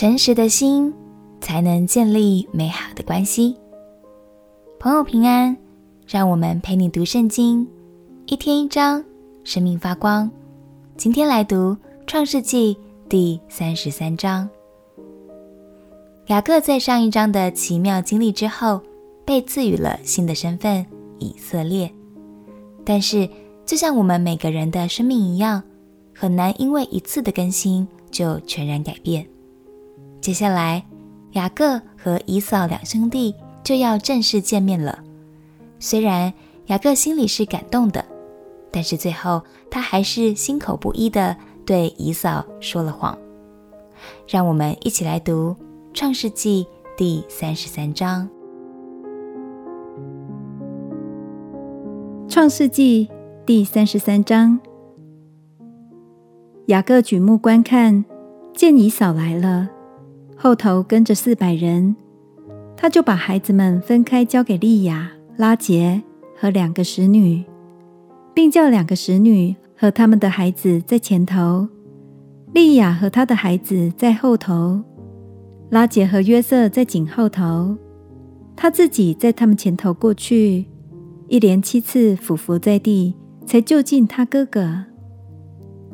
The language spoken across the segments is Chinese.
诚实的心才能建立美好的关系。朋友平安，让我们陪你读圣经，一天一章，生命发光。今天来读创世纪第三十三章。雅各在上一章的奇妙经历之后，被赐予了新的身份——以色列。但是，就像我们每个人的生命一样，很难因为一次的更新就全然改变。接下来，雅各和以扫两兄弟就要正式见面了。虽然雅各心里是感动的，但是最后他还是心口不一的对以扫说了谎。让我们一起来读《创世纪》第三十三章。《创世纪》第三十三章，雅各举目观看，见以扫来了。后头跟着四百人，他就把孩子们分开交给利亚、拉杰和两个使女，并叫两个使女和他们的孩子在前头，利亚和他的孩子在后头，拉杰和约瑟在紧后头，他自己在他们前头过去，一连七次俯伏在地，才就近他哥哥。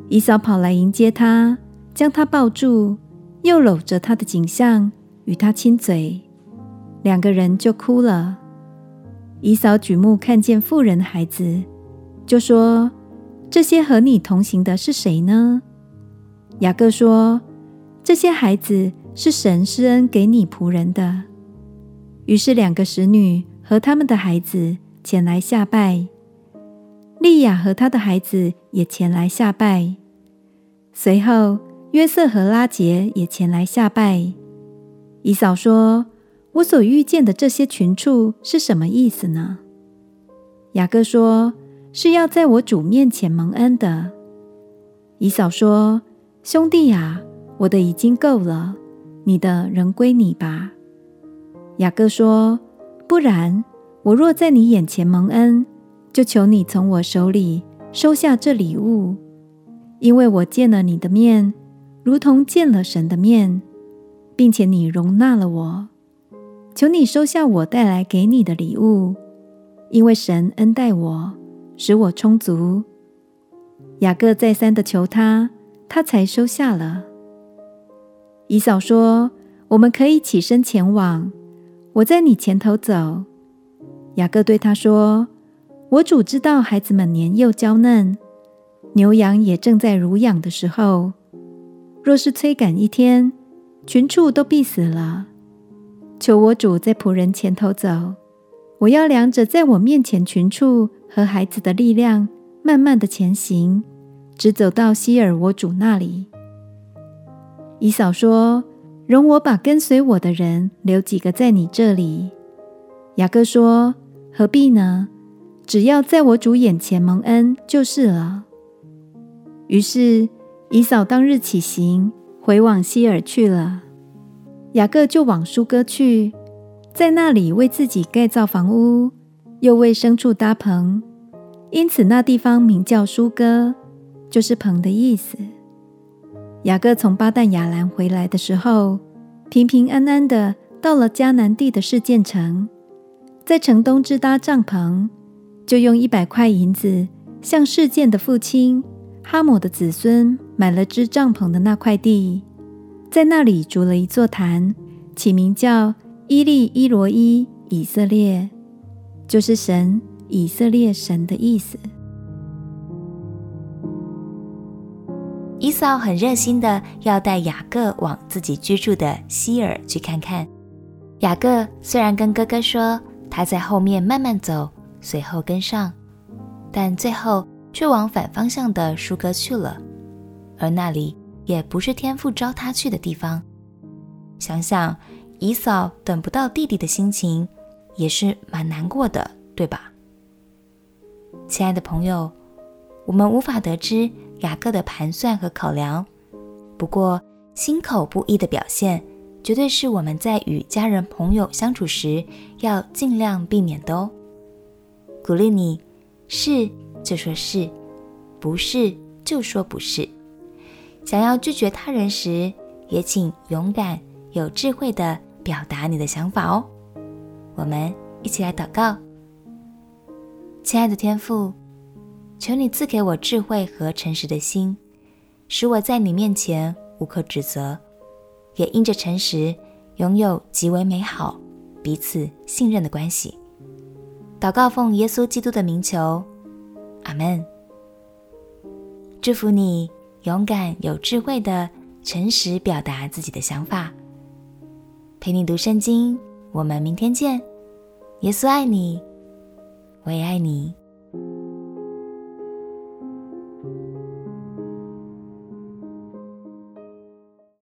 以嫂跑来迎接他，将他抱住。又搂着他的颈项，与他亲嘴，两个人就哭了。以嫂举目看见妇人的孩子，就说：“这些和你同行的是谁呢？”雅各说：“这些孩子是神施恩给你仆人的。”于是两个使女和他们的孩子前来下拜，利亚和他的孩子也前来下拜。随后。约瑟和拉杰也前来下拜。以扫说：“我所遇见的这些群畜是什么意思呢？”雅各说：“是要在我主面前蒙恩的。”以扫说：“兄弟啊，我的已经够了，你的仍归你吧。”雅各说：“不然，我若在你眼前蒙恩，就求你从我手里收下这礼物，因为我见了你的面。”如同见了神的面，并且你容纳了我，求你收下我带来给你的礼物，因为神恩待我，使我充足。雅各再三的求他，他才收下了。以嫂说：“我们可以起身前往，我在你前头走。”雅各对他说：“我主知道孩子们年幼娇嫩，牛羊也正在乳养的时候。”若是催赶一天，群畜都必死了。求我主在仆人前头走，我要量着在我面前群畜和孩子的力量，慢慢的前行，直走到希尔我主那里。以扫说：“容我把跟随我的人留几个在你这里。”雅各说：“何必呢？只要在我主眼前蒙恩就是了。”于是。以扫当日起行，回往西珥去了。雅各就往疏割去，在那里为自己盖造房屋，又为牲畜搭棚，因此那地方名叫疏割，就是棚的意思。雅各从巴旦亚兰回来的时候，平平安安的到了迦南地的示剑城，在城东支搭帐棚，就用一百块银子向示剑的父亲。哈姆的子孙买了支帐篷的那块地，在那里筑了一座坛，起名叫伊利伊罗伊以色列，就是神以色列神的意思。以扫很热心的要带雅各往自己居住的希尔去看看。雅各虽然跟哥哥说他在后面慢慢走，随后跟上，但最后。却往反方向的疏割去了，而那里也不是天父招他去的地方。想想姨嫂等不到弟弟的心情，也是蛮难过的，对吧？亲爱的朋友，我们无法得知雅各的盘算和考量，不过心口不一的表现，绝对是我们在与家人朋友相处时要尽量避免的哦。鼓励你，是。就说是，不是就说不是。想要拒绝他人时，也请勇敢、有智慧地表达你的想法哦。我们一起来祷告。亲爱的天父，求你赐给我智慧和诚实的心，使我在你面前无可指责，也因着诚实拥有极为美好、彼此信任的关系。祷告奉耶稣基督的名求，阿门。祝福你勇敢、有智慧的诚实表达自己的想法。陪你读圣经，我们明天见。耶稣爱你。我也爱你。